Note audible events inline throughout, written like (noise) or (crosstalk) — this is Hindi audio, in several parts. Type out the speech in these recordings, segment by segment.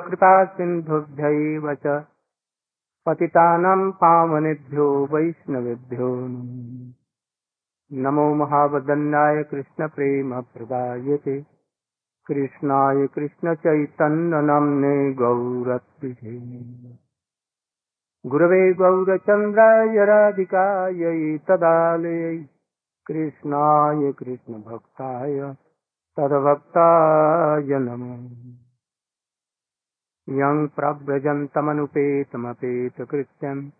कृपा सिन्धुभ्यैव च पतितानां पावनेभ्यो वैष्णवेभ्यो। नमो महावदन्नाय कृष्णप्रेमप्रदायते कृष्णाय कृष्णचैतन्यनाम्ने गौरत्रिषे गुरवे गौरचन्द्राय राधिकायै तदालयै। कृष्णाय कृष्णभक्ताय तद्भक्ताय नमः। यं प्रव्रजन्तमनुपेतमपेतकृत्यम्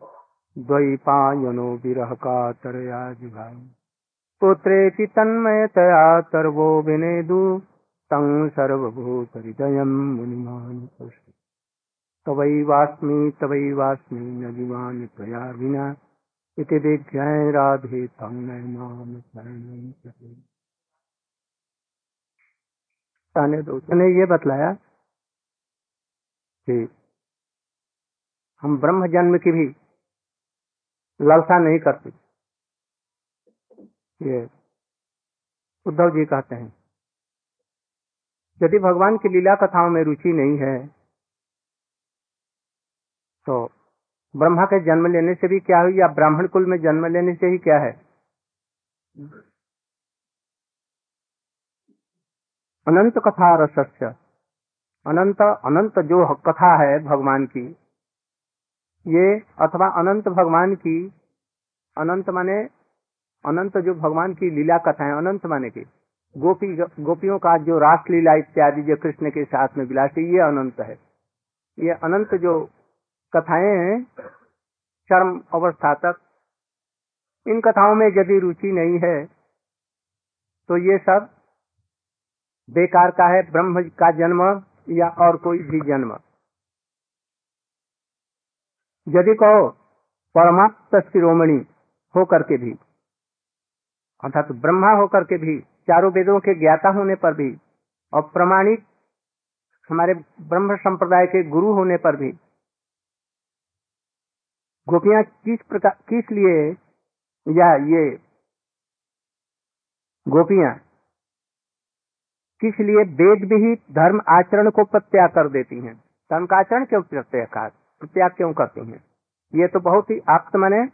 द्वैपायनो विरहकातरया जिभाम् पुत्रेति तन्मयतया सर्वो विनेदु, तं सर्वभूतहृदयम् मुनिमान् तवैवास्मि तवैवास्मि न जीवामि त्वया विना, इति विज्ञाय राधे तं नैनाम ने ये बतलाया कि हम ब्रह्म जन्म की भी लालसा नहीं करते। ये उद्धव जी कहते हैं, यदि भगवान की लीला कथाओं में रुचि नहीं है तो ब्रह्मा के जन्म लेने से भी क्या हुई या ब्राह्मण कुल में जन्म लेने से ही क्या है? अनंत कथा रसस्य अनंत अनंत जो कथा है भगवान की, ये अथवा अनंत भगवान की, अनंत माने, अनंत जो भगवान की लीला कथा है, अनंत माने की, गोपी, गोपियों का जो रास लीला इत्यादि जो कृष्ण के साथ में विलासी ये अनंत है। ये अनंत जो कथाएँ हैं, चरम अवस्था तक, इन कथाओं में यदि रुचि नहीं है तो ये सब बेकार का है, ब्रह्म का जन्म या और कोई भी जन्म। यदि कहो परमात्म शिरोमणि होकर के भी, अर्थात ब्रह्मा होकर के भी, चारों वेदों के ज्ञाता होने पर भी, और प्रमाणिक हमारे ब्रह्म संप्रदाय के गुरु होने पर भी, गोपियाँ किस प्रकार, किस लिए या ये गोपियाँ किस लिए वेद विहित धर्म आचरण को प्रत्याग कर देती हैं? धर्म का आचरण क्यों प्रत्याग प्रत्याग क्यों करती हैं? ये तो बहुत ही आप्त मने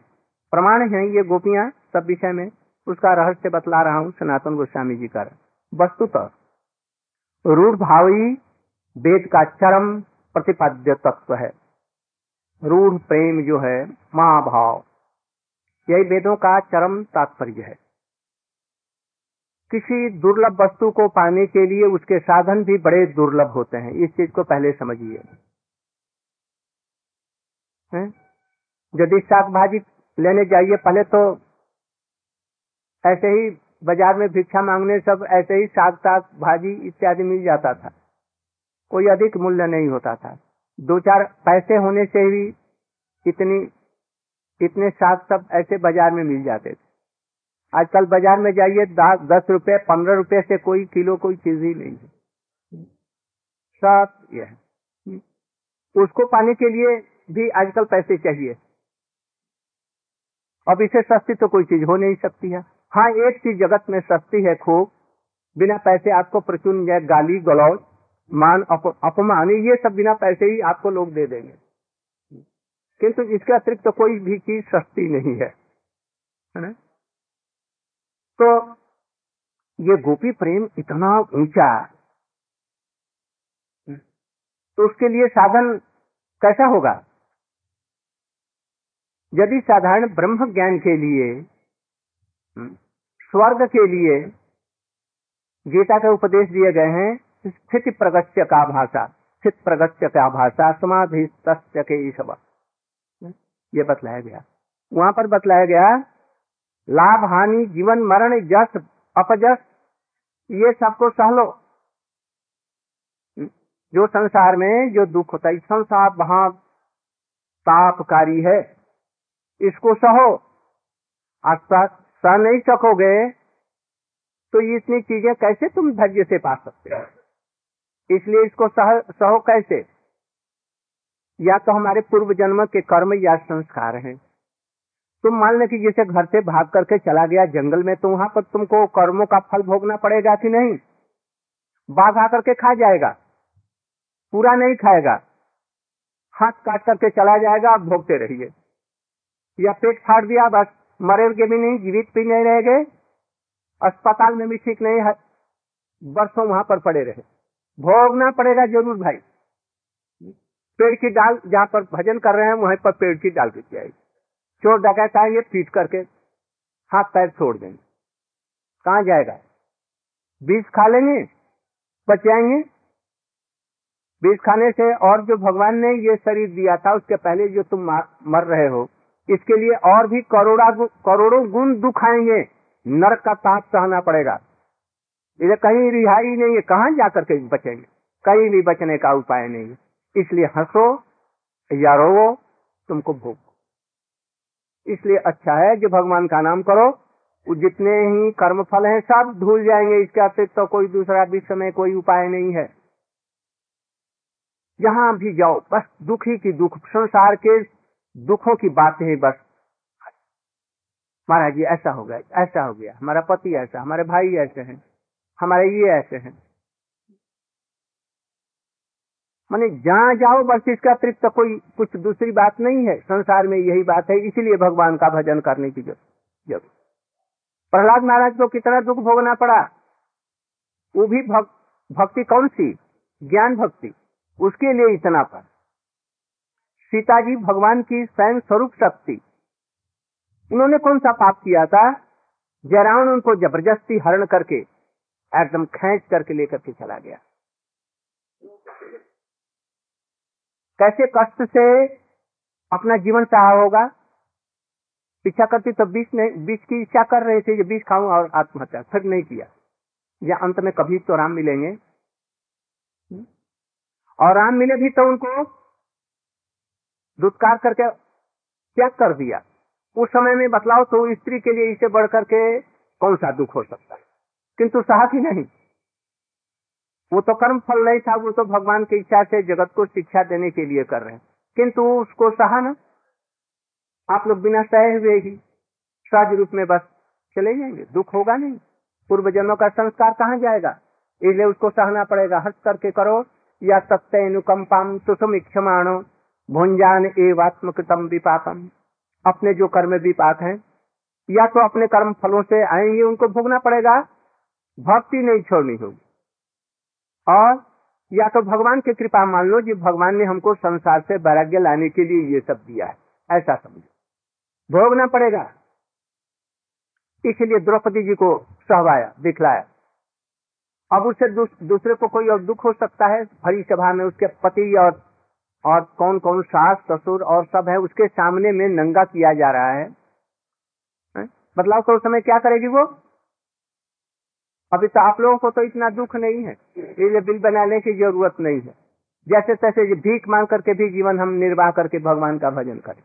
प्रमाण है ये गोपियाँ सब विषय में। उसका रहस्य बतला रहा हूँ सनातन गोस्वामी जी का। वस्तुतः रूढ़ भावी वेद का चरम प्रतिपाद्य तत्व है। रूढ़ प्रेम जो है, महाभाव। यही वेदों का चरम तात्पर्य है। किसी दुर्लभ वस्तु को पाने के लिए उसके साधन भी बड़े दुर्लभ होते हैं। इस चीज़ को पहले समझिए। यदि शाक भाजी लेने जाइए, पहले तो ऐसे ही बाज़ार में भिक्षा मांगने सब ऐसे ही साग साग भाजी इत्यादि मिल जाता था। कोई अधिक मूल्य नहीं होता था। दो चार पैसे होने से भी इतनी, इतने साग सब ऐसे बाज़ार में मिल जाते थे। आजकल बाज़ार में जाइए दस रुपए पंद्रह रुपए से कोई किलो कोई चीज़ ही नहीं है। सब यह उसको पाने के लिए भी आजकल पैसे चाहिए। अब इसे सस्ती तो कोई चीज़ हो नहीं सकती है। हाँ एक चीज़ जगत में सस्ती है खूब। बिना पैसे आपको प्रचुन गाली गलौज मान अप, अपमान ये सब बिना पैसे ही आपको लोग दे देंगे। किंतु इसके अतिरिक्त तो कोई भी चीज़ सस्ती नहीं है। है ना? तो ये गोपी प्रेम इतना ऊँचा तो उसके लिए साधन कैसा होगा? यदि साधारण ब्रह्म ज्ञान के लिए स्वर्ग के लिए गीता के उपदेश दिए गए हैं स्थिति प्रगत्य का भाषा स्थित प्रगत्य का भाषा समाधि के सब ये बतलाया गया। वहाँ पर बतलाया गया लाभ, हानि, जीवन, मरण, जस, अपजस, ये सबको सहलो जो संसार में जो दुख होता है संसार वहाँ तापकारी है। इसको सहो। आज सह नहीं सकोगे तो ये इतनी चीज़ें कैसे तुम धैर्य से पा सकते हो? इसलिए इसको सह, सहो कैसे? या तो हमारे पूर्व जन्म के कर्म या संस्कार हैं। तुम मान ले कि जैसे घर से भाग करके चला गया जंगल में तो वहाँ पर तुमको कर्मों का फल भोगना पड़ेगा कि नहीं? बाघ आकर के खा जाएगा, पूरा नहीं खाएगा। हाथ काट करके चला जाएगा आप भोगते रहिए। या पेट फाड़ दिया, बस मरेंगे भी नहीं, जीवित भी नहीं रह गए, अस्पताल में भी ठीक नहीं है, बरसों वहाँ पर पड़े रहे। भोगना पड़ेगा ज़रूर भाई। पेड़ की डाल, जहाँ पर भजन कर रहे हैं, वहीं पर पेड़ की डाल गिर जाएगी। चोर डकैत आएँगे पीट करके हाथ पैर छोड़ देंगे। कहा जाएगा? बीज खा लेंगे? बच जाएँगे बीज खाने से और जो भगवान ने ये शरीर दिया था, उसके पहले जो तुम मर रहे हो, इसके लिए और भी करोड़ा करोड़ों गुण दुख आएँगे। नरक का ताप सहना पड़ेगा। इधर कहीं रिहाई नहीं है, कहाँ जाकर के बचेंगे? कहीं भी बचने का उपाय नहीं है। इसलिए हंसो या रो तुमको भोग इसलिए अच्छा है जो भगवान का नाम करो। जितने ही कर्म फल हैं, सब धूल जाएँगे इसके अतिरिक्त तो कोई दूसरा विश्व में कोई उपाय नहीं है। जहाँ भी जाओ, बस दुखी की दुख, संसार के दुखों की बातें ही, बस। महाराज जी, ऐसा हो गया, ऐसा हो गया। हमारा पति ऐसा, हमारे भाई ऐसे हैं, हमारे ये ऐसे हैं। माने जहाँ जाओ बस इसका अतिरिक्त तो कोई कुछ दूसरी बात नहीं है। संसार में यही बात है इसीलिए भगवान का भजन करने की ज़रूरत। प्रहलाद महाराज को कितना दुख भोगना पड़ा। वो भी भक, भक्ति कौन सी? ज्ञान भक्ति। उसके लिए इतना पर। सीता जी भगवान की स्वयं स्वरूप शक्ति। उन्होंने कौन सा पाप किया था? जयरावण उनको ज़बरदस्ती हरण करके एकदम खेच करके लेकर के चला गया। कैसे कष्ट से अपना जीवन चाहा होगा? इच्छा करती तो बीस ने बीस की इच्छा कर रहे थे बीस खाऊं और आत्महत्या, फिर नहीं किया। या अंत में कभी तो राम मिलेंगे। और राम मिले भी तो उनको दुत्कार करके त्याग कर दिया। उस समय में बतलाओ तो स्त्री के लिए इसे बढ़ करके कौन सा दुख हो सकता है? किंतु साहस ही नहीं। वो तो कर्म फल नहीं था, वो तो भगवान की इच्छा से जगत को शिक्षा देने के लिए कर रहे हैं। किंतु उसको सहा न आप लोग बिना सहे हुए ही सहज रूप में बस चले जाएँगे, दुख होगा नहीं। पूर्व जन्मों का संस्कार कहाँ जाएगा? इसलिए उसको सहना पड़ेगा। हंस करके करो, या सत्य अनुकम्पाम सुसम क्षमाणो भुंजान एवात्मकृतम विपाकम। अपने जो कर्म विपाक हैं, या तो अपने कर्म फलों से आएँगे, उनको भोगना पड़ेगा। भक्ति नहीं छोड़नी होगी। और या तो भगवान की कृपा मान लो जी भगवान ने हमको संसार से वैराग्य लाने के लिए ये सब दिया है। ऐसा समझो। भोगना पड़ेगा। इसलिए द्रौपदी जी को सहवाया दिखलाया। अब उससे दूस, दूसरे को कोई और दुख हो सकता है? भरी सभा में उसके पति और और कौन कौन सास ससुर और सब है उसके सामने में नंगा किया जा रहा है? बदलाव उस समय क्या करेगी वो? अभी तो आप लोगों को तो इतना दुख नहीं है। इसलिए बिल बनाने की ज़रूरत नहीं है। जैसे तैसे भीख मांग करके भी जीवन हम निर्वाह करके भगवान का भजन करें।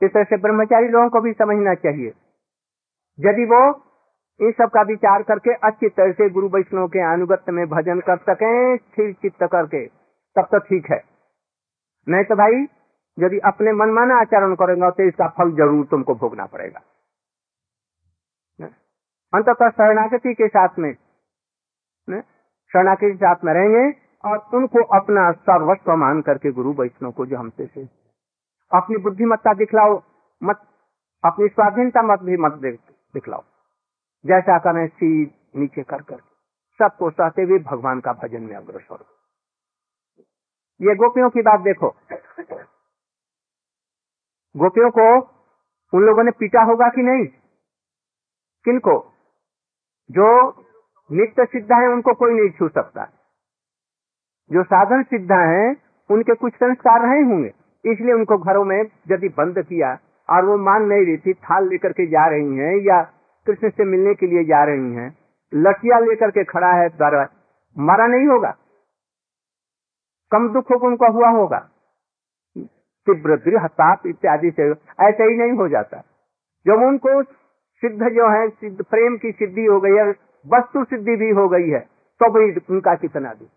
इस तरह से ब्रह्मचारी लोगों को भी समझना चाहिए। यदि वो इन सब का विचार करके अच्छी तरह से गुरु वैष्णव के अनुगत्य में भजन कर सके, स्थिर चित्त करके, तब तो ठीक है। नहीं तो भाई, यदि अपने मनमाना आचरण करेंगे तो इसका फल ज़रूर तुमको भोगना पड़ेगा। अंततः शरणागति के साथ में शरणागति के साथ में रहेंगे और उनको अपना सर्वस्व मान करके गुरु वैष्णव को जो हमसे से अपनी बुद्धिमत्ता दिखलाओ, मत, अपनी स्वाधीनता मत भी मत दिखलाओ। जैसा करें सीध नीचे कर कर सबको सहते हुए भगवान का भजन में अग्रसर ये गोपियों की बात देखो। गोपियों को उन लोगों ने पीटा होगा कि नहीं? किनको? जो नित्य सिद्ध है, उनको कोई नहीं छू सकता। जो साधन सिद्ध है, उनके कुछ संस्कार रहे होंगे। इसलिए उनको घरों में यदि बंद किया और वो मान नहीं रही थी, थाल लेकर के जा रही हैं या कृष्ण से मिलने के लिए जा रही हैं लटिया लेकर के खड़ा है, द्वारा मारा नहीं होगा। कम दुख को उनको हुआ होगा। तीव्र दृढ़ ताप इत्यादि से ऐसे ही नहीं हो जाता। जब उनको सिद्ध जो है, सिद्ध प्रेम की सिद्धि हो गई है, वस्तु सिद्धि भी हो गई है तो भी उनका कितना दुख?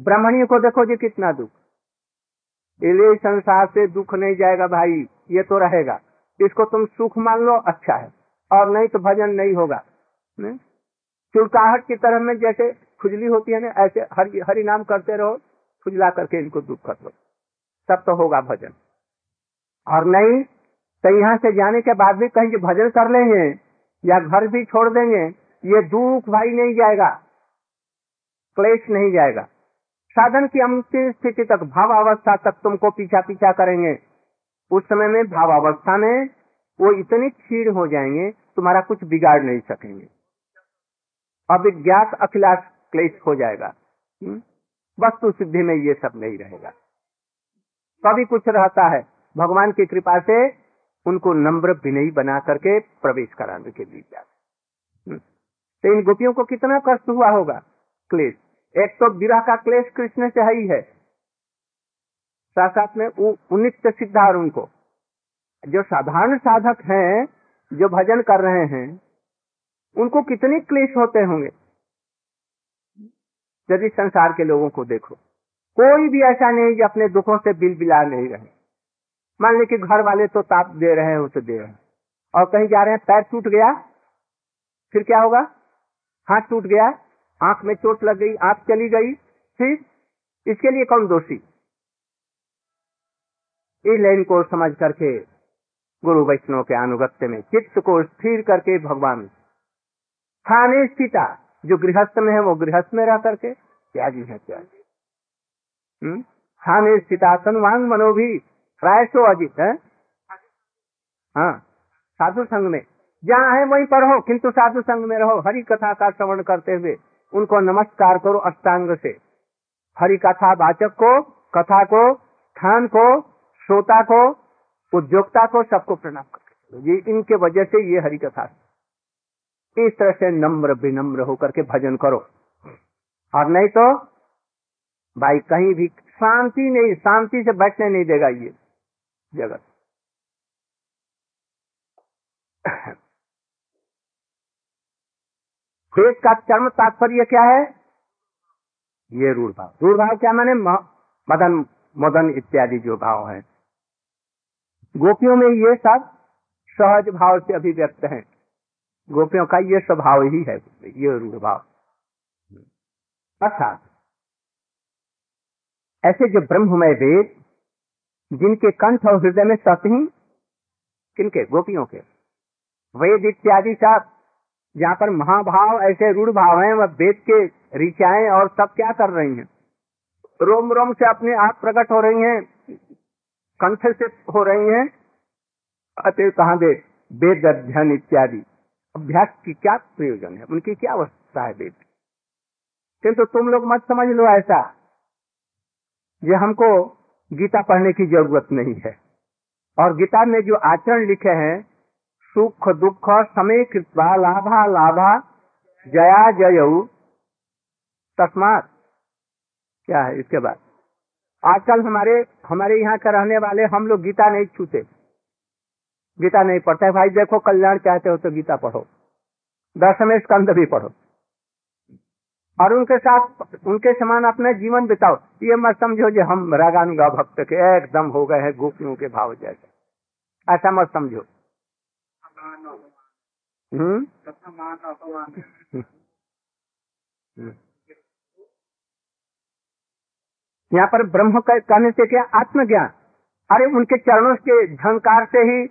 ब्राह्मणियों को देखो जी कितना दुख। इसलिए संसार से दुख नहीं जाएगा भाई, ये तो रहेगा। इसको तुम सुख मान लो अच्छा है। और नहीं तो भजन नहीं होगा। चुड़काहट की तरह में जैसे खुजली होती है ना, ऐसे हरि हरि नाम करते रहो, खुजला करके इनको दुख कर दो तब तो होगा भजन। और नहीं तो यहाँ से जाने के बाद भी कहीं भजन कर लेंगे या घर भी छोड़ देंगे, ये दुख भाई नहीं जाएगा, क्लेश नहीं जाएगा। साधन की अंतिम स्थिति तक भाव अवस्था तक तुमको पीछा पीछा करेंगे। उस समय में भाव अवस्था में वो इतने क्षीण हो जाएँगे, तुम्हारा कुछ बिगाड़ नहीं सकेंगे। अभिज्ञात अखिलाश क्लेश हो जाएगा। हम्म? वस्तु सिद्धि में ये सब नहीं रहेगा। कभी कुछ रहता है, भगवान की कृपा से उनको नम्र विनयी बना करके प्रवेश कराने के हम्म? तो इन गोपियों को कितना कष्ट हुआ होगा? क्लेश। एक तो विरह का क्लेश कृष्ण से ही है साथ साथ में उन्नित सिद्धार उनको। जो साधारण साधक हैं, जो भजन कर रहे हैं, उनको कितने क्लेश होते होंगे? यदि संसार के लोगों को देखो, कोई भी ऐसा नहीं जो अपने दुखों से बिल बिला नहीं रहे। मान ली कि घर वाले तो ताप दे रहे हैं, उसे दे रहे हैं। और कहीं जा रहे हैं, पैर टूट गया, फिर क्या होगा? हाथ टूट गया, आँख में चोट लग गई, आँख चली गई, फिर इसके लिए कौन दोषी? इस लाइन को समझ करके गुरु वैष्णव के अनुगत्य में चित्त को स्थिर करके भगवान स्थाने स्थिता, जो गृहस्थ में है, वो गृहस्थ में रह करके त्यागी है, त्यागी। हम्म? स्थाने स्थिता सनवांग मनो प्राय सो अजित है? हाँ साधु संघ में। जहाँ है, वहीं पर हो, किंतु साधु संघ में रहो। हरि कथा का श्रवण करते हुए उनको नमस्कार करो अष्टांग से। हरि कथा वाचक को, कथा को, स्थान को, श्रोता को, उद्योक्ता को सबको प्रणाम करके ये इनके वजह से ये हरि कथा इस तरह से नम्र विनम्र होकर के भजन करो। और नहीं तो भाई कहीं भी शांति नहीं, शांति से बैठने नहीं देगा ये। जगत। (coughs) वेद का चर्म तात्पर्य क्या है? ये रूढ़ भाव। रूढ़ भाव क्या माने? मदन मदन इत्यादि जो भाव है। गोपियों में ये सब सहज भाव से अभिव्यक्त है। गोपियों का ये स्वभाव ही है, ये रूढ़ भाव। अर्थात, ऐसे जो ब्रह्ममय वेद जिनके कंठ और हृदय में सत ही, किनके? गोपियों के। वेद इत्यादि सब जहाँ पर महाभाव ऐसे रूढ़ भाव है, वह वेद के ऋचाएँ और सब क्या कर रही हैं? रोम रोम से अपने आप प्रकट हो रही हैं, कंठ से हो रही हैं। अतः कहा वेद अध्ययन इत्यादि। अभ्यास की क्या प्रयोजन है? उनकी क्या अवस्था है वेद? किंतु तुम लोग मत समझ लो ऐसा, ये हमको गीता पढ़ने की ज़रूरत नहीं है। और गीता में जो आचरण लिखे हैं, सुख, दुख समय कृपा लाभा लाभा, जया, जय, तस्मात। क्या है इसके बाद? आजकल हमारे हमारे यहाँ के रहने वाले हम लोग गीता नहीं छूते। गीता नहीं पढ़ते। भाई देखो कल्याण चाहते हो तो गीता पढ़ो। दसवें स्कंद भी पढ़ो। और उनके साथ, उनके समान अपना जीवन बिताओ। ये मत समझो जो हम रागानुगा भक्त के एकदम हो गए हैं, गोपियों के भाव जैसे। ऐसा मत समझो। हम्म? यहाँ पर ब्रह्म कहने से क्या? आत्मज्ञान। अरे उनके चरणों के झंकार से ही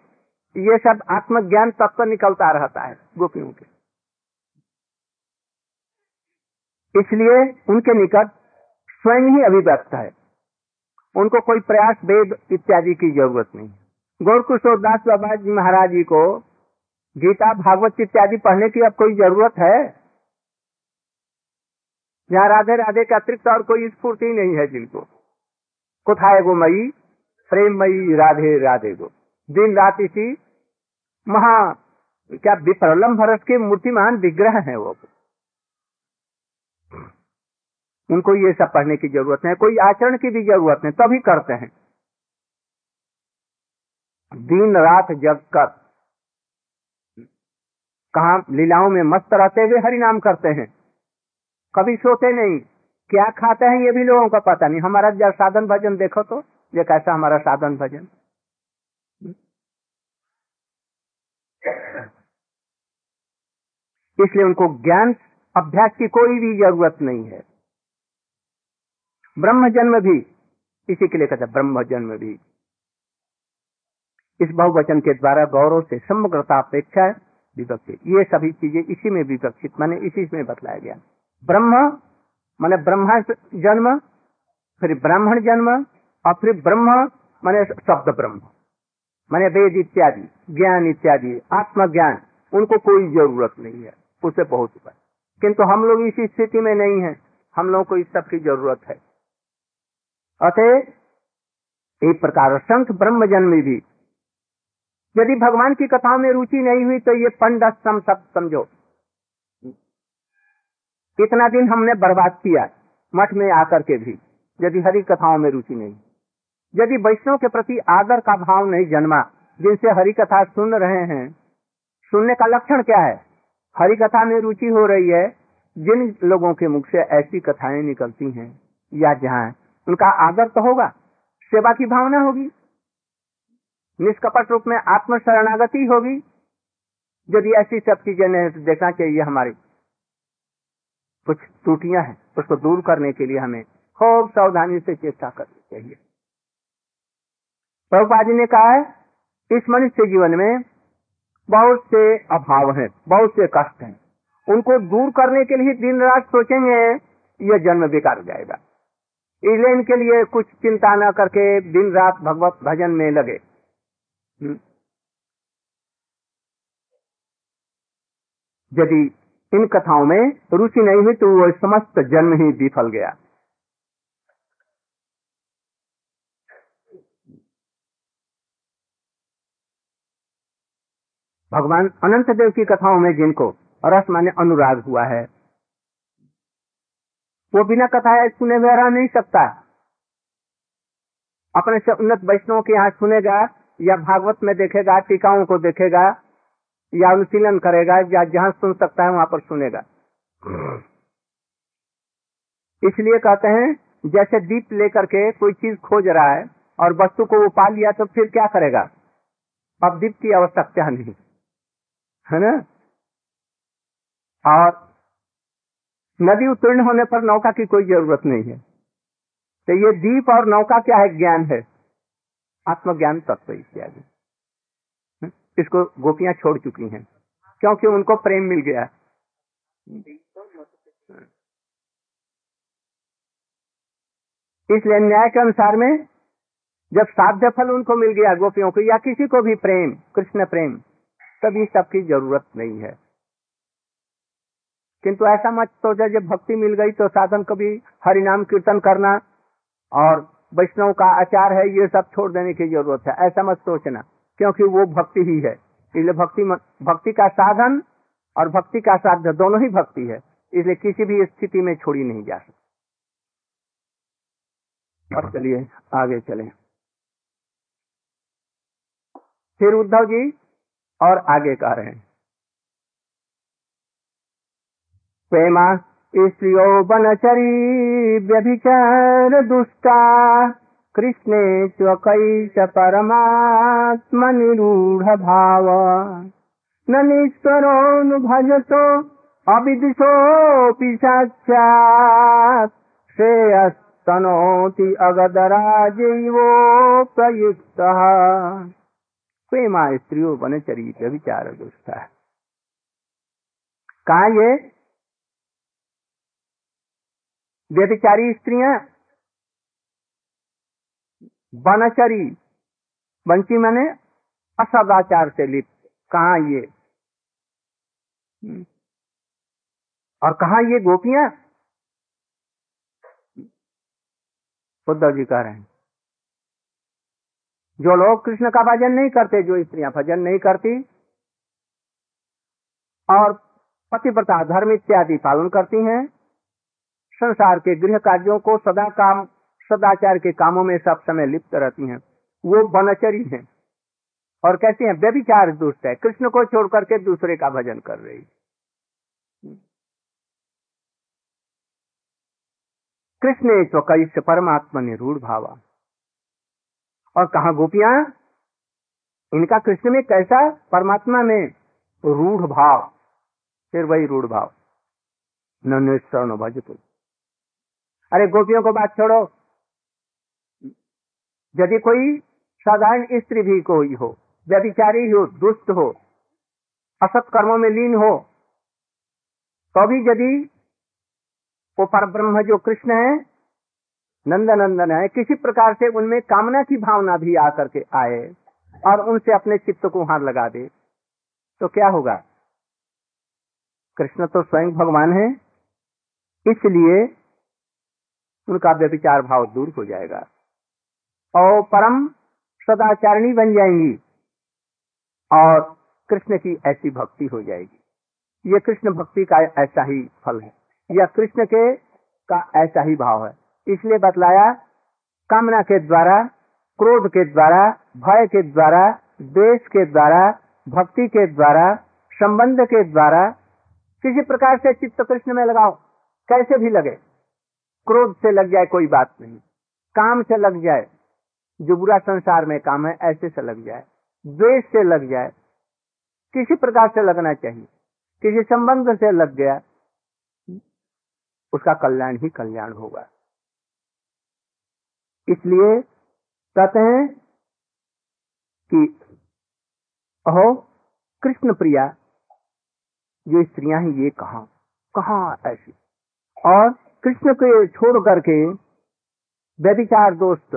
ये सब आत्मज्ञान तत्व निकलता रहता है, गोपियों के। इसलिए उनके निकट स्वयं ही अभिव्यक्त है। उनको कोई प्रयास, वेद इत्यादि की ज़रूरत नहीं गौर किशोर दास बाबा जी महाराज जी को गीता, भागवत इत्यादि पढ़ने की अब कोई ज़रूरत है? यहाँ राधे राधे के अतिरिक्त और कोई स्फूर्ति नहीं है जिनको। कुथाए गो मई, प्रेम मई, राधे राधे गो। दिन रात इसी महा, क्या विप्रलम भरत के मूर्तिमान विग्रह है वो। उनको ये सब पढ़ने की ज़रूरत है कोई आचरण की भी ज़रूरत नहीं, तभी करते हैं। दिन रात जग कर, कहा लीलाओं में मस्त रहते हुए हरि नाम करते हैं। कभी सोते नहीं, क्या खाते हैं ये भी लोगों का पता नहीं। हमारा जब साधन भजन देखो तो ये कैसा हमारा साधन भजन। इसलिए उनको ज्ञान अभ्यास की कोई भी ज़रूरत नहीं है। ब्रह्म जन्म भी, इसी के लिए कहते ब्रह्म जन्म भी। इस बहुवचन के द्वारा गौरव से समग्रता अपेक्षा विवक्षित। ये सभी चीज़ें इसी में विवक्षित, माने इसी में बतलाया गया। ब्रह्म, माने ब्रह्मा जन्म, फिर ब्राह्मण जन्म, और फिर ब्रह्म, माने शब्द ब्रह्म। माने वेद इत्यादि, ज्ञान इत्यादि, आत्मज्ञान, उनको कोई ज़रूरत नहीं है। उसे बहुत ऊपर। किंतु हम लोग इसी स्थिति में नहीं है। हम लोगों को इस सब की ज़रूरत है। अतः एक प्रकार संख ब्रह्म जन्म भी। यदि भगवान की कथाओं में रुचि नहीं हुई तो ये पंडम सब समझो। कितना दिन हमने बर्बाद किया मठ में आकर के भी, यदि हरि कथाओं में रुचि नहीं। यदि वैष्णव के प्रति आदर का भाव नहीं जन्मा, जिनसे हरि कथा सुन रहे हैं, सुनने का लक्षण क्या है? हरि कथा में रुचि हो रही है। जिन लोगों के मुख से ऐसी कथाएँ निकलती हैं, या जहाँ उनका आदर तो होगा, सेवा की भावना होगी, निष्कपट रूप में आत्म शरणागति होगी। यदि ऐसी सब चीज़ें नहीं तो देखना चाहिए हमारी कुछ त्रुटियाँ हैं, उसको दूर करने के लिए हमें खूब सावधानी से चेष्टा करनी चाहिए। प्रभुपा जी ने कहा है, इस मनुष्य जीवन में बहुत से अभाव हैं, बहुत से कष्ट हैं। उनको दूर करने के लिए दिन रात सोचेंगे यह जन्म बेकार जाएगा। इसलिए इनके लिए कुछ चिंता न करके दिन रात भगवत भजन में लगे। हम्म। यदि इन कथाओं में रुचि नहीं हुई तो वो समस्त जन्म ही विफल गया। भगवान अनंत देव की कथाओं में जिनको रस माने अनुराग हुआ है। वो बिना कथा सुने हुए रह नहीं सकता। अपने से उन्नत वैष्णव के यहाँ सुनेगा या भागवत में देखेगा, टीकाओं को देखेगा या अनुशीलन करेगा या जहाँ सुन सकता है वहाँ पर सुनेगा। इसलिए कहते हैं, जैसे दीप लेकर के कोई चीज़ खोज रहा है और वस्तु को वो पा लिया तो फिर क्या करेगा? अब दीप की आवश्यकता नहीं। है ना? और नदी उत्तीर्ण होने पर नौका की कोई ज़रूरत नहीं है। तो ये दीप और नौका क्या है? ज्ञान है। आत्मज्ञान तत्व इत्यादि। हम्म? इसको गोपियाँ छोड़ चुकी हैं। क्योंकि उनको प्रेम मिल गया। इसलिए न्याय के अनुसार में जब साध्य फल उनको मिल गया गोपियों को, या किसी को भी प्रेम, कृष्ण प्रेम तभी सबकी ज़रूरत नहीं है। किंतु ऐसा मत सोचा, जब भक्ति मिल गई तो साधन कभी हरिनाम कीर्तन करना और वैष्णव का आचार है, ये सब छोड़ देने की ज़रूरत है। ऐसा मत सोचना, क्योंकि वो भक्ति ही है। इसलिए भक्ति भक्ति का साधन और भक्ति का साध्य दोनों ही भक्ति है। इसलिए किसी भी स्थिति में छोड़ी नहीं जा सकती। अब चलिए, आगे चले। फिर उद्धव जी और आगे कह रहे हैं। प्रेमा स्त्रियो बनचरी व्यभिचार दुष्टा, कृष्णे स्वकैश निरूढ़ भाव। न निश्वरोऽनुभजतो अविदिशोऽपि साक्षात्, श्रेयस्तनोति अगदराजैवो प्रयुक्तः। प्रेमा स्त्रियों वनचरी व्यभिचार दुष्टा कहा ये? व्यभिचारी स्त्रियाँ वनचरी बंची मैंने असदाचार से लिप्त। कहा ये? और कहा ये गोपियाँ? उद्धव जी कह रहे हैं। जो लोग कृष्ण का भजन नहीं करते, जो स्त्रियाँ भजन नहीं करती, और पतिव्रता, धर्म इत्यादि पालन करती हैं, संसार के गृह कार्यों को सदा काम, सदाचार के कामों में सब समय लिप्त रहती हैं। वो बनचरी हैं। और कैसी हैं, व्यभिचार दुष्ट है। कृष्ण को छोड़ करके दूसरे का भजन कर रही। कृष्ण परमात्मा निरूढ़ भावा। और कहा गोपियाँ? इनका कृष्ण में कैसा परमात्मा में रूढ़ भाव? फिर वही रूढ़ भाव। नन्वेश्वर भजतु अरे गोपियों को बात छोड़ो। यदि कोई साधारण स्त्री भी कोई हो, व्यभिचारी हो, दुष्ट हो, असत कर्मों में लीन हो तो भी यदि वो पर ब्रह्म जो कृष्ण है नंदनंदन है। किसी प्रकार से उनमें कामना की भावना भी आकर के आए और उनसे अपने चित्त को हार लगा दे। तो क्या होगा? कृष्ण तो स्वयं भगवान है, इसलिए उनका व्यभिचार भाव दूर हो जाएगा। और परम सदाचारिणी बन जाएँगी और कृष्ण की ऐसी भक्ति हो जाएगी। ये कृष्ण भक्ति का ऐसा ही फल है। या कृष्ण के का ऐसा ही भाव है। इसलिए बतलाया, कामना के द्वारा, क्रोध के द्वारा, भय के द्वारा देश के द्वारा, भक्ति के द्वारा, संबंध के द्वारा, किसी प्रकार से चित्त कृष्ण में लगाओ, कैसे भी लगे। क्रोध से लग जाए कोई बात नहीं, काम से लग जाए, जो बुरा संसार में काम है, ऐसे से लग जाए। द्वेष से लग जाए, किसी प्रकार से लगना चाहिए, किसी संबंध से लग गया, उसका कल्याण ही कल्याण होगा। इसलिए कहते हैं कि, अहो, कृष्ण प्रिया, ये स्त्रियाँ हैं, ये कहा? कहा ऐसी? और कृष्ण को छोड़ करके व्यभिचार दोस्त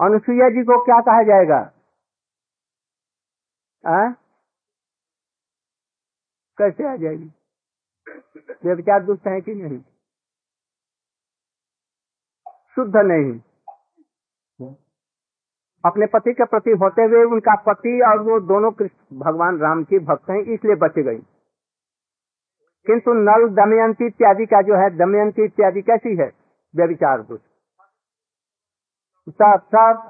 अनुसुईया जी को क्या कहा जाएगा? आ? कैसे आ जाएगी? व्यभिचार दोस्त है कि नहीं? शुद्ध नहीं अपने पति के प्रति होते हुए उनका पति और वो दोनों कृष्ण भगवान राम की भक्त हैं इसलिए बच गई किंतु नल दमयंती इत्यादि का जो है दमयंती इत्यादि कैसी है व्यविचार दुष्ट सब सब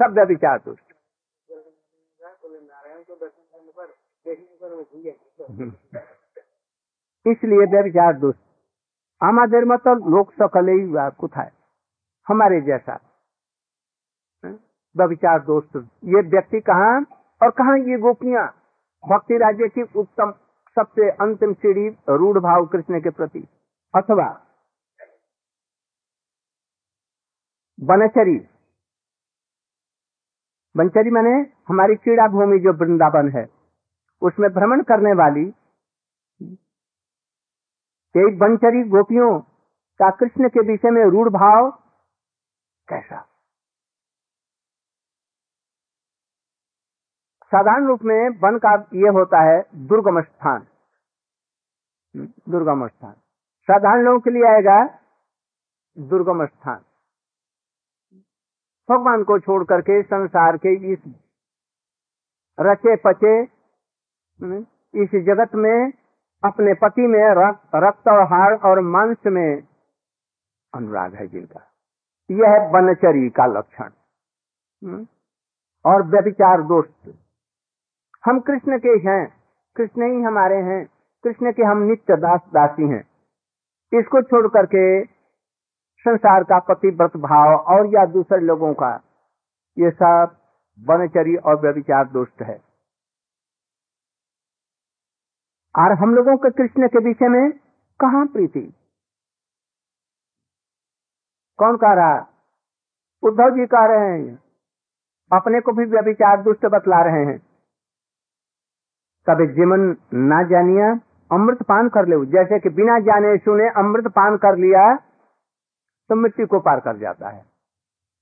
सब व्यविचार दुष्ट इसलिए व्यविचार दुष्ट আমাদের মতো লোক সকলেই কোথায় हमारे जैसा। व्यविचार दोस्त, ये व्यक्ति कहा और कहा ये गोपियाँ? भक्ति राज्य की उत्तम, सबसे अंतिम सीढ़ी रूढ़ भाव कृष्ण के प्रति। अथवा बनचरी बनचरी मैंने हमारी क्रीड़ा भूमि जो वृंदावन है, उसमें भ्रमण करने वाली कई बनचरी गोपियों का कृष्ण के विषय में रूढ़ भाव कैसा? साधारण रूप में वन का ये होता है दुर्गम स्थान। दुर्गम स्थान। साधारण लोगों के लिए आएगा दुर्गम स्थान। भगवान को छोड़ करके संसार के इस रचे पचे इस जगत में अपने पति में रक्त और हाड़ और मांस में अनुराग है जिनका। यह है बनचरी का लक्षण। और व्यभिचार दोस्त। हम कृष्ण के हैं, कृष्ण ही हमारे हैं, कृष्ण के हम नित्य दास दासी हैं। इसको छोड़ करके संसार का पतिव्रत भाव और या दूसरे लोगों का, ये सब बनचरी और व्यभिचार दोस्त है। और हम लोगों के कृष्ण के विषय में कहा प्रीति? कौन कह रहा है? उद्धव जी कह रहे हैं, अपने को भी व्यभिचार दुष्ट बतला रहे हैं। कभी जीवन ना जानिया, अमृत पान कर ले जैसे कि बिना जाने सुने अमृत पान कर लिया तो मृत्यु को पार कर जाता है।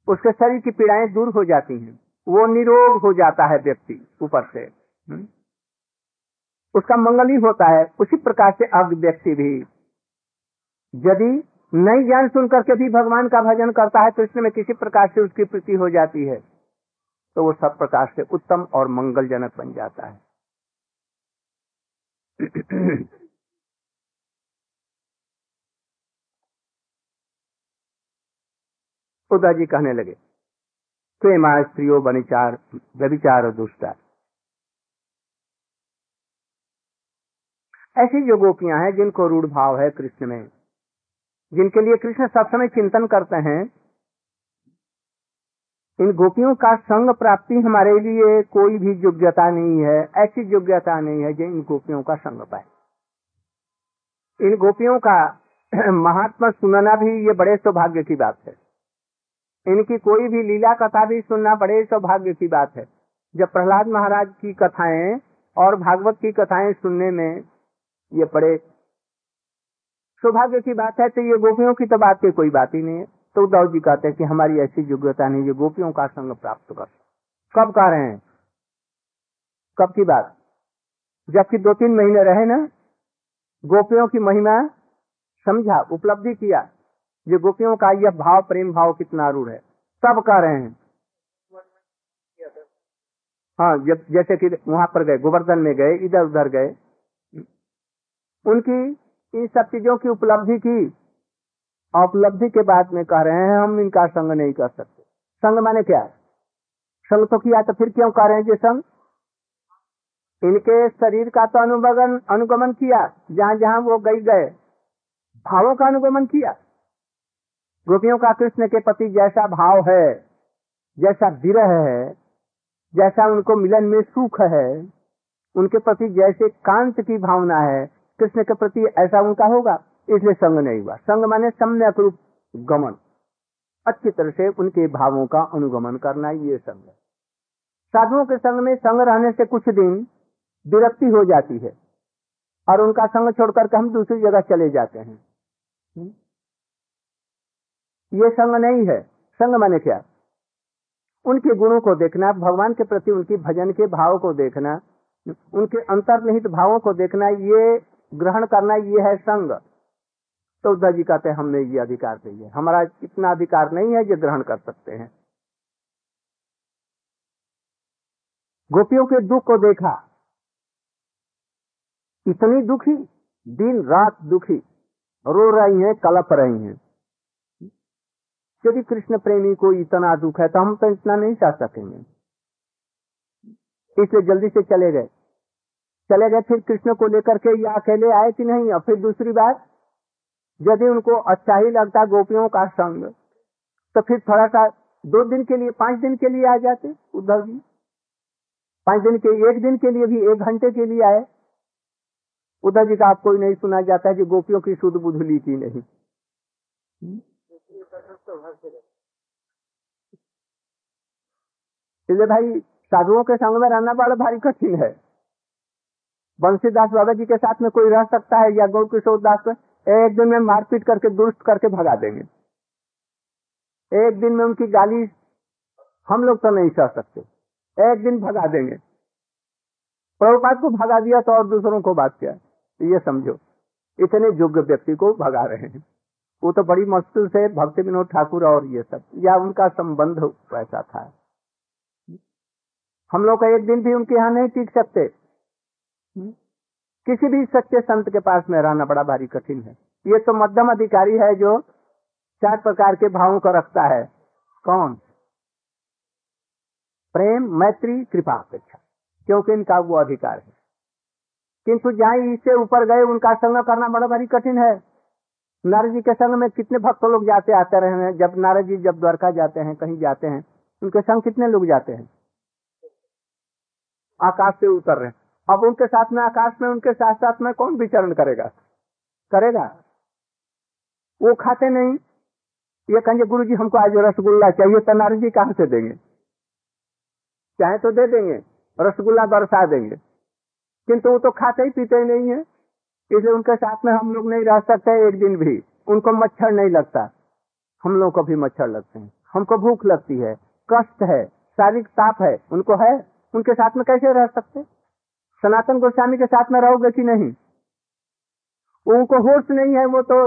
उसके शरीर की पीड़ाएँ दूर हो जाती हैं। वो निरोग हो जाता है व्यक्ति, ऊपर से। हुँ? उसका मंगल ही होता है। उसी प्रकार से अग व्यक्ति भी। यदि नई ज्ञान सुन करके भी भगवान का भजन करता है तो इसमें में किसी प्रकार से उसकी प्रीति हो जाती है। तो वो सब प्रकार से उत्तम और मंगलजनक बन जाता है। (clears throat) उदा जी कहने लगे प्रेमा स्त्रियों बनिचार, व्यभिचार और दुष्टा ऐसी जो गोपियाँ हैं, जिनको रूढ़ भाव है कृष्ण में जिनके लिए कृष्ण सब समय चिंतन करते हैं, इन गोपियों का संग प्राप्ति हमारे लिए कोई भी योग्यता नहीं है, ऐसी योग्यता नहीं है जो इन गोपियों का संग पाए। इन गोपियों का (clears throat) महात्मा सुनना भी ये बड़े सौभाग्य की बात है। इनकी कोई भी लीला कथा भी सुनना बड़े सौभाग्य की बात है। जब प्रहलाद महाराज की कथाएँ और भागवत की कथाएँ सुनने में ये बड़े सौभाग्य की बात है तो ये गोपियों की तो बात की कोई बात ही नहीं है। तो उद्धव जी कहते हैं कि हमारी ऐसी योग्यता नहीं जो गोपियों का संग प्राप्त कर कब कह रहे हैं? कब की बात? जबकि दो तीन महीने रहे ना, गोपियों की महिमा समझा, उपलब्धि किया ये गोपियों का यह भाव, प्रेम भाव कितना रूढ़ है। सब कह रहे हैं? हाँ जब जैसे कि वहाँ पर गए, गोवर्धन में गए इधर उधर गए। उनकी इन सब चीज़ों की उपलब्धि की। उपलब्धि के बाद में कह रहे हैं, हम इनका संग नहीं कर सकते। संग माने क्या? संग तो किया तो फिर क्यों कह रहे हैं ये संग? इनके शरीर का तो अनुगमन अनुगमन किया, जहाँ जहाँ वो गई गए। भावों का अनुगमन किया। गोपियों का कृष्ण के प्रति जैसा भाव है, जैसा विरह है, जैसा उनको मिलन में सुख है, उनके प्रति जैसे कांत की भावना है कृष्ण के प्रति ऐसा उनका होगा, इसलिए संग नहीं हुआ। संग माने सम्यक रूप गमन। अच्छी तरह से उनके भावों का अनुगमन करना ये संग है। साधुओं के संग में संग रहने से कुछ दिन विरक्ति हो जाती है और उनका संग छोड़ करके हम दूसरी जगह चले जाते हैं। ये संग नहीं है। संग माने क्या? उनके गुणों को देखना, भगवान के प्रति उनकी भजन के भाव को देखना, उनके अंतर्निहित भावों को देखना, ये ग्रहण करना ये है संग। तो उद्धव जी कहते हैं, हमने ये अधिकार चाहिए हमारा इतना अधिकार नहीं है जो ग्रहण कर सकते हैं। गोपियों के दुख को देखा। इतनी दुखी, दिन रात दुखी। रो रही हैं, कलप रही हैं। यदि कृष्ण प्रेमी को इतना दुख है तो हम तो इतना नहीं चाह सकेंगे। इसलिए जल्दी से चले गए। चले गए, फिर कृष्ण को लेकर के या अकेले आए कि नहीं? और फिर दूसरी बात यदि उनको अच्छा ही लगता गोपियों का संग तो फिर थोड़ा सा दो दिन के लिए, पाँच दिन के लिए आ जाते उद्धव जी। पाँच दिन के, एक दिन के लिए भी, एक घंटे के लिए आए। उद्धव जी का आप कोई नहीं सुना जाता है जो गोपियों की शुद्ध बुधली की नहीं। इसलिए भाई, साधुओं के संग में रहना बड़ा भारी कठिन है। बंसीदास बाबा जी के साथ में कोई रह सकता है या गौ किशोर दास एक दिन में मारपीट करके दुष्ट करके भगा देंगे। एक दिन में उनकी गाली हम लोग तो नहीं सह सकते। एक दिन भगा देंगे। प्रभुपाद को भगा दिया तो और दूसरों को बात किया। ये समझो, इतने योग्य व्यक्ति को भगा रहे हैं। वो तो बड़ी मुश्किल से भक्ति विनोद ठाकुर और ये सब, या उनका संबंध वैसा था। हम लोग एक दिन भी उनके यहाँ नहीं टिक सकते। किसी भी सच्चे संत के पास में रहना बड़ा भारी कठिन है। ये तो मध्यम अधिकारी है जो चार प्रकार के भावों को रखता है। कौन? प्रेम, मैत्री, कृपा, अपेक्षा। क्योंकि इनका वो अधिकार है। किंतु जहाँ इससे ऊपर गए, उनका संग करना बड़ा भारी कठिन है। नारद जी के संग में कितने भक्त लोग जाते आते रहे हैं? जब नारद जी जब द्वारका जाते हैं, कहीं जाते हैं, उनके संग कितने लोग जाते हैं? आकाश से उतर रहे अब उनके साथ में, आकाश में, उनके साथ साथ में कौन विचरण करेगा? करेगा? वो खाते नहीं। ये कहेंगे गुरु जी हमको आज रसगुल्ला चाहिए तो नारद जी कहाँ से देंगे? चाहे तो दे देंगे, रसगुल्ला बरसा देंगे। किंतु वो तो खाते ही पीते ही नहीं है। इसलिए उनके साथ में हम लोग नहीं रह सकते एक दिन भी। उनको मच्छर नहीं लगता। हम लोग को भी मच्छर लगते हैं। हमको भूख लगती है। कष्ट है। शारीरिक ताप है। उनको है? उनके साथ में कैसे रह सकते? सनातन गोस्वामी के साथ में रहोगे कि नहीं? उनको होश नहीं है, वो तो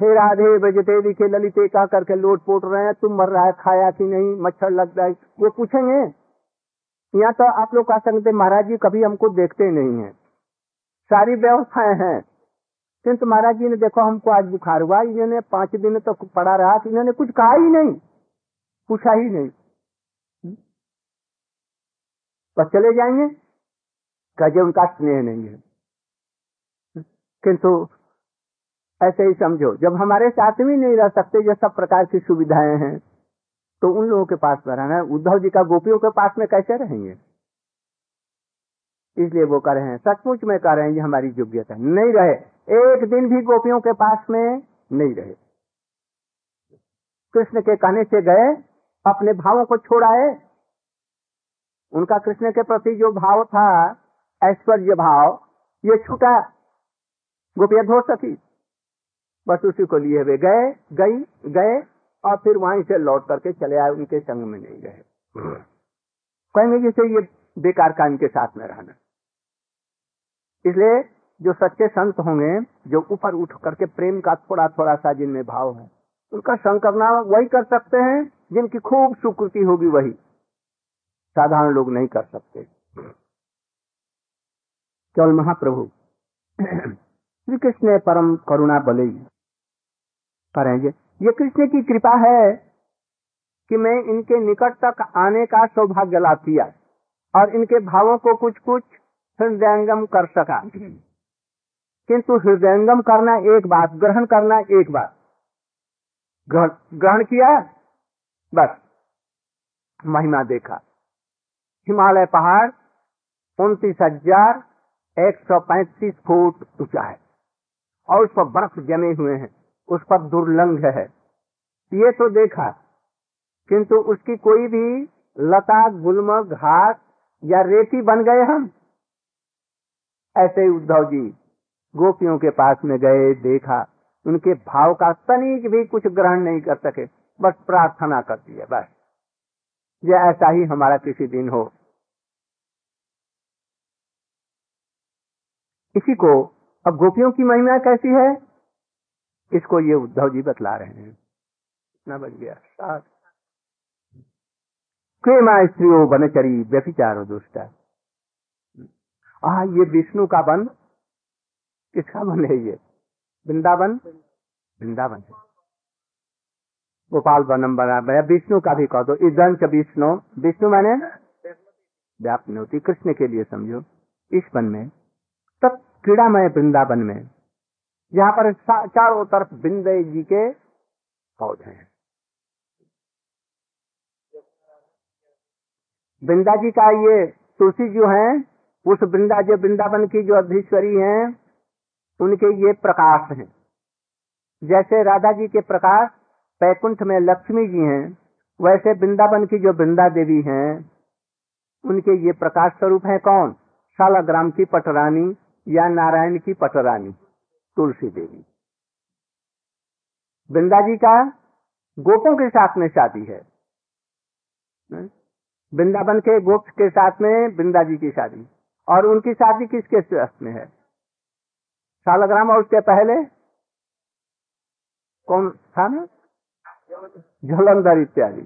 हे राधे बजते दिखे ललिते का करके लोट पोट रहे हैं, तुम मर रहा है, खाया कि नहीं, मच्छर लग रहा है वो पूछेंगे। यहाँ तो आप लोग कह सकते महाराज जी, कभी हमको देखते नहीं है। सारी व्यवस्थाएँ हैं। किंतु महाराज जी ने देखो, हमको आज बुखार हुआ, इन्होंने पाँच दिन तो पड़ा रहा कि इन्होंने कुछ कहा ही नहीं, पूछा ही नहीं। बस चले जाएँगे? कहे उनका स्नेह नहीं है। किंतु ऐसे ही समझो, जब हमारे साथ भी नहीं रह सकते जो सब प्रकार की सुविधाएँ हैं तो उन लोगों के पास में रहना उद्धव जी का गोपियों के पास में कैसे रहेंगे? इसलिए वो कह रहे हैं, सचमुच में कह रहे हैं, ये हमारी योग्यता नहीं रहे। एक दिन भी गोपियों के पास में नहीं रहे। कृष्ण के कहने से गए, अपने भावों को छोड़ाए। उनका कृष्ण के प्रति जो भाव था ऐश्वर्य भाव ये छूटा गोपिया धो सकी बस उसी को लिए वे गए, गई, गए, और फिर वहीं से लौट करके चले आए, उनके संग में नहीं गए। कहेंगे जैसे ये बेकार का इनके साथ में रहना। इसलिए जो सच्चे संत होंगे, जो ऊपर उठ करके प्रेम का थोड़ा थोड़ा सा जिनमें भाव है, उनका संग करना वही कर सकते हैं, जिनकी खूब सुकृति होगी वही। साधारण लोग नहीं कर सकते। केवल महाप्रभु। श्री कृष्ण परम करुणा बले। करेंगे ये। कृष्ण की कृपा है कि मैं इनके निकट तक आने का सौभाग्य लाभ किया और इनके भावों को कुछ कुछ हृदयंगम कर सका। किंतु हृदयंगम करना एक बात, ग्रहण करना एक बात। ग्रहण किया? बस। महिमा देखा। हिमालय पहाड़, उनतीस हज़ार एक सौ पैंतीस फुट ऊँचा है और उस पर बर्फ़ जमे हुए हैं। उस पर दुर्लंघ है। ये तो देखा, किंतु उसकी कोई भी लता, गुलम, घास या रेती बन गए हम? ऐसे उद्धव जी गोपियों के पास में गए, देखा, उनके भाव का तनिक भी कुछ ग्रहण नहीं कर सके। बस प्रार्थना कर दिए बस। ये ऐसा ही हमारा किसी दिन हो। इसी को अब गोपियों की महिमा कैसी है। इसको ये उद्धव जी बतला रहे हैं। इतना बच गया सात प्रेमा स्त्रियों बनचरी व्यभिचारो दुष्ट? आ ये विष्णु का वन? किसका वन है ये? वृंदावन? वृंदावन है। गोपाल वनम बना विष्णु का भी कह दो। इदंश विष्णु विष्णु मैंने? व्याप्त होती कृष्ण के लिए समझो। इस वन में क्रीड़ामय वृंदावन में। यहाँ पर चारों तरफ़ बिंदे जी के पौधे हैं। वृंदा जी का ये तुलसी जो है, उस वृंदा जो वृंदावन की जो अधीश्वरी हैं, उनके ये प्रकाश हैं। जैसे राधा जी के प्रकाश पैकुंठ में लक्ष्मी जी हैं, वैसे वृंदावन की जो वृंदा देवी हैं, उनके ये प्रकाश स्वरूप है कौन? शालाग्राम की पटरानी या नारायण की पटरानी, तुलसी देवी। वृंदा जी का गोपों के साथ में शादी है। वृंदावन के गोप के साथ में वृंदा जी की शादी। और उनकी शादी किसके साथ में है? शालग्राम और उसके पहले? कौन था ना? झलंधर इत्यादि।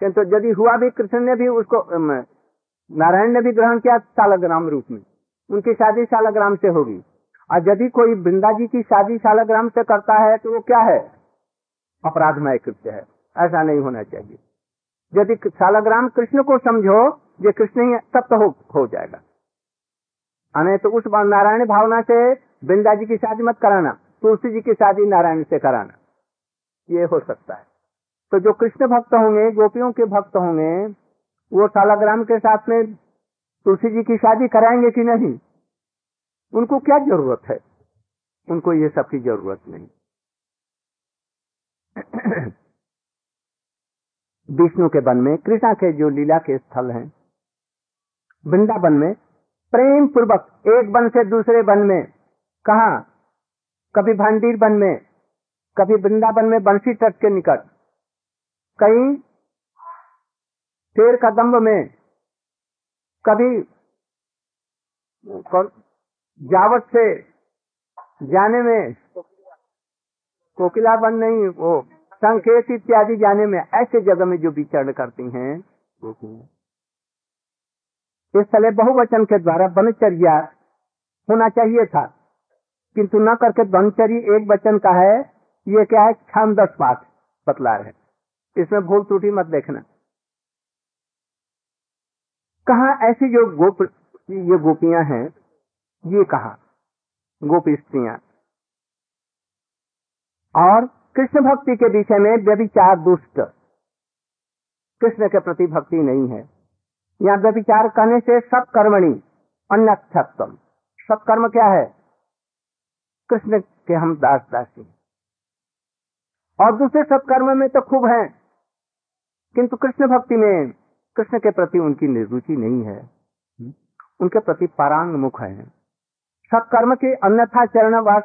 किंतु यदि हुआ भी, कृष्ण ने भी उसको नारायण ने भी ग्रहण किया शालग्राम रूप में। उनकी शादी शालग्राम से होगी। और यदि कोई वृंदा जी की शादी शालग्राम से करता है तो वो क्या है? अपराधमय कृत्य है। ऐसा नहीं होना चाहिए। यदि शालग्राम कृष्ण को समझो ये कृष्ण ही तब तो हो, हो जाएगा। अने तो उस नारायण भावना से वृंदा जी की शादी मत कराना। तुलसी जी की शादी नारायण से कराना। ये हो सकता है। तो जो कृष्ण भक्त होंगे गोपियों के भक्त होंगे वो सालाग्राम के साथ में तुलसी जी की शादी कराएँगे कि नहीं? उनको क्या ज़रूरत है? उनको ये सब की ज़रूरत नहीं। (clears throat) विष्णु के वन में, कृष्णा के जो लीला के स्थल हैं, वृंदावन में प्रेम पूर्वक एक वन से दूसरे वन में, कहा? कभी भांडीर वन में, कभी वृंदावन में बंसी तट के निकट, कहीं शेर का दम्ब में कभी जावट से जाने में कोकिला बन नहीं, वो संकेत इत्यादि जाने में, ऐसे जगह में जो विचरण करती हैं। इस स्थले बहुवचन के द्वारा बनचर्या होना चाहिए था। किंतु न करके बनचर्य एक वचन का है, ये क्या है? छान दस पाठ बतला रहे इसमें भूल त्रुटि मत देखना। कहा ऐसी जो गोप, ये गोपियाँ हैं, ये कहा, गोपी स्त्रियाँ। और कृष्ण भक्ति के विषय में व्यभिचार दुष्ट। कृष्ण के प्रति भक्ति नहीं है। यहाँ व्यभिचार करने से सब कर्मणि अन्यक्षत्व सत्कर्म क्या है? कृष्ण के हम दास दासी और दूसरे सत्कर्म में तो खूब हैं, किंतु कृष्ण भक्ति में कृष्ण के प्रति उनकी निर्रुचि नहीं है। उनके प्रति परांग मुख है। सत्कर्म के अन्यथा चरणवास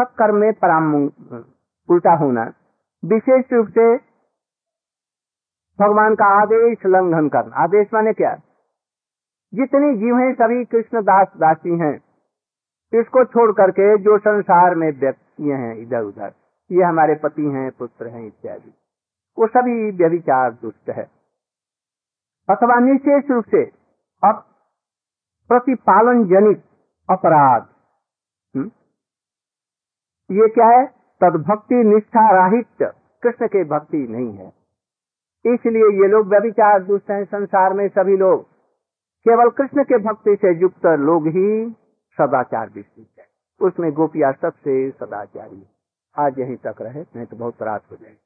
सत्कर्म में पराम उल्टा होना। विशेष रूप से भगवान का आदेश लंघन करना। आदेश माने क्या? जितने जीव हैं सभी कृष्ण दास दासी हैं। इसको छोड़ करके जो संसार में व्यक्ति हैं इधर उधर ये हमारे पति हैं पुत्र हैं इत्यादि। वो सभी व्यभिचार दुष्ट है। अथवा निशेष रूप से प्रतिपालन जनित अपराध। हुँ? ये क्या है? तदभक्ति निष्ठा राहित कृष्ण के भक्ति नहीं है। इसलिए ये लोग व्यभिचार दुष्ट हैं संसार में सभी लोग। केवल कृष्ण के भक्ति से युक्त लोग ही सदाचार विस्तृत है। उसमें गोपिया सबसे सदाचारी। आज यहीं तक रहे, नहीं तो बहुत रात हो जाए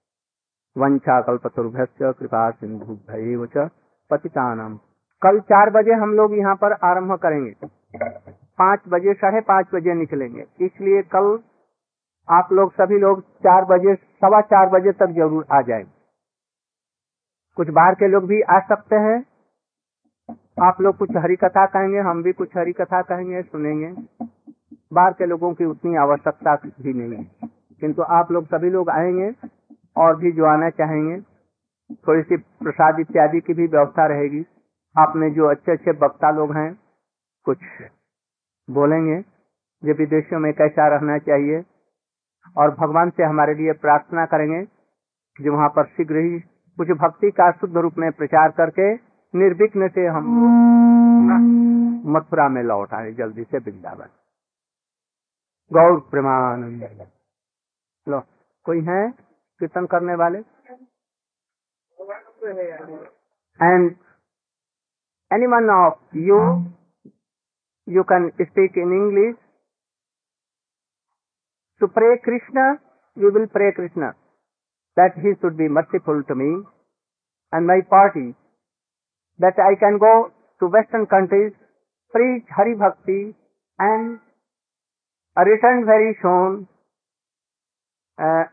वंशा कल्पतुर्भ्य कृपा सिंधु भय पतितानम कल चार बजे हम लोग यहाँ पर आरंभ करेंगे। पाँच बजे, साढ़े पाँच बजे निकलेंगे। इसलिए कल आप लोग, सभी लोग चार बजे, सवा चार बजे तक ज़रूर आ जाए कुछ बाहर के लोग भी आ सकते हैं। आप लोग कुछ हरी कथा कहेंगे, हम भी कुछ हरी कथा कहेंगे, सुनेंगे। बाहर के लोगों की उतनी आवश्यकता भी नहीं है। किंतु आप लोग, सभी लोग आएँगे और भी जो आना चाहेंगे। थोड़ी सी प्रसाद इत्यादि की भी व्यवस्था रहेगी। आपने जो अच्छे अच्छे वक्ता लोग हैं, कुछ बोलेंगे, जो विदेशों में कैसा रहना चाहिए। और भगवान से हमारे लिए प्रार्थना करेंगे जो वहाँ पर शीघ्र ही कुछ भक्ति का शुद्ध रूप में प्रचार करके निर्विघ्न से हम मथुरा में लौट आए, जल्दी से वृंदावन। गौर प्रेमानंद। लो, कोई है कीर्तन करने वाले? And anyone of you, you can speak in English. To pray Krishna, you will pray Krishna that he should be merciful to me and my party, that I can go to Western countries, preach Hari Bhakti and return very soon, uh,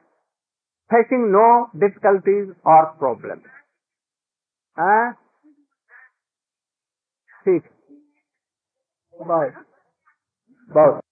facing no difficulties or problems. Uh, ठीक। बहुत बहुत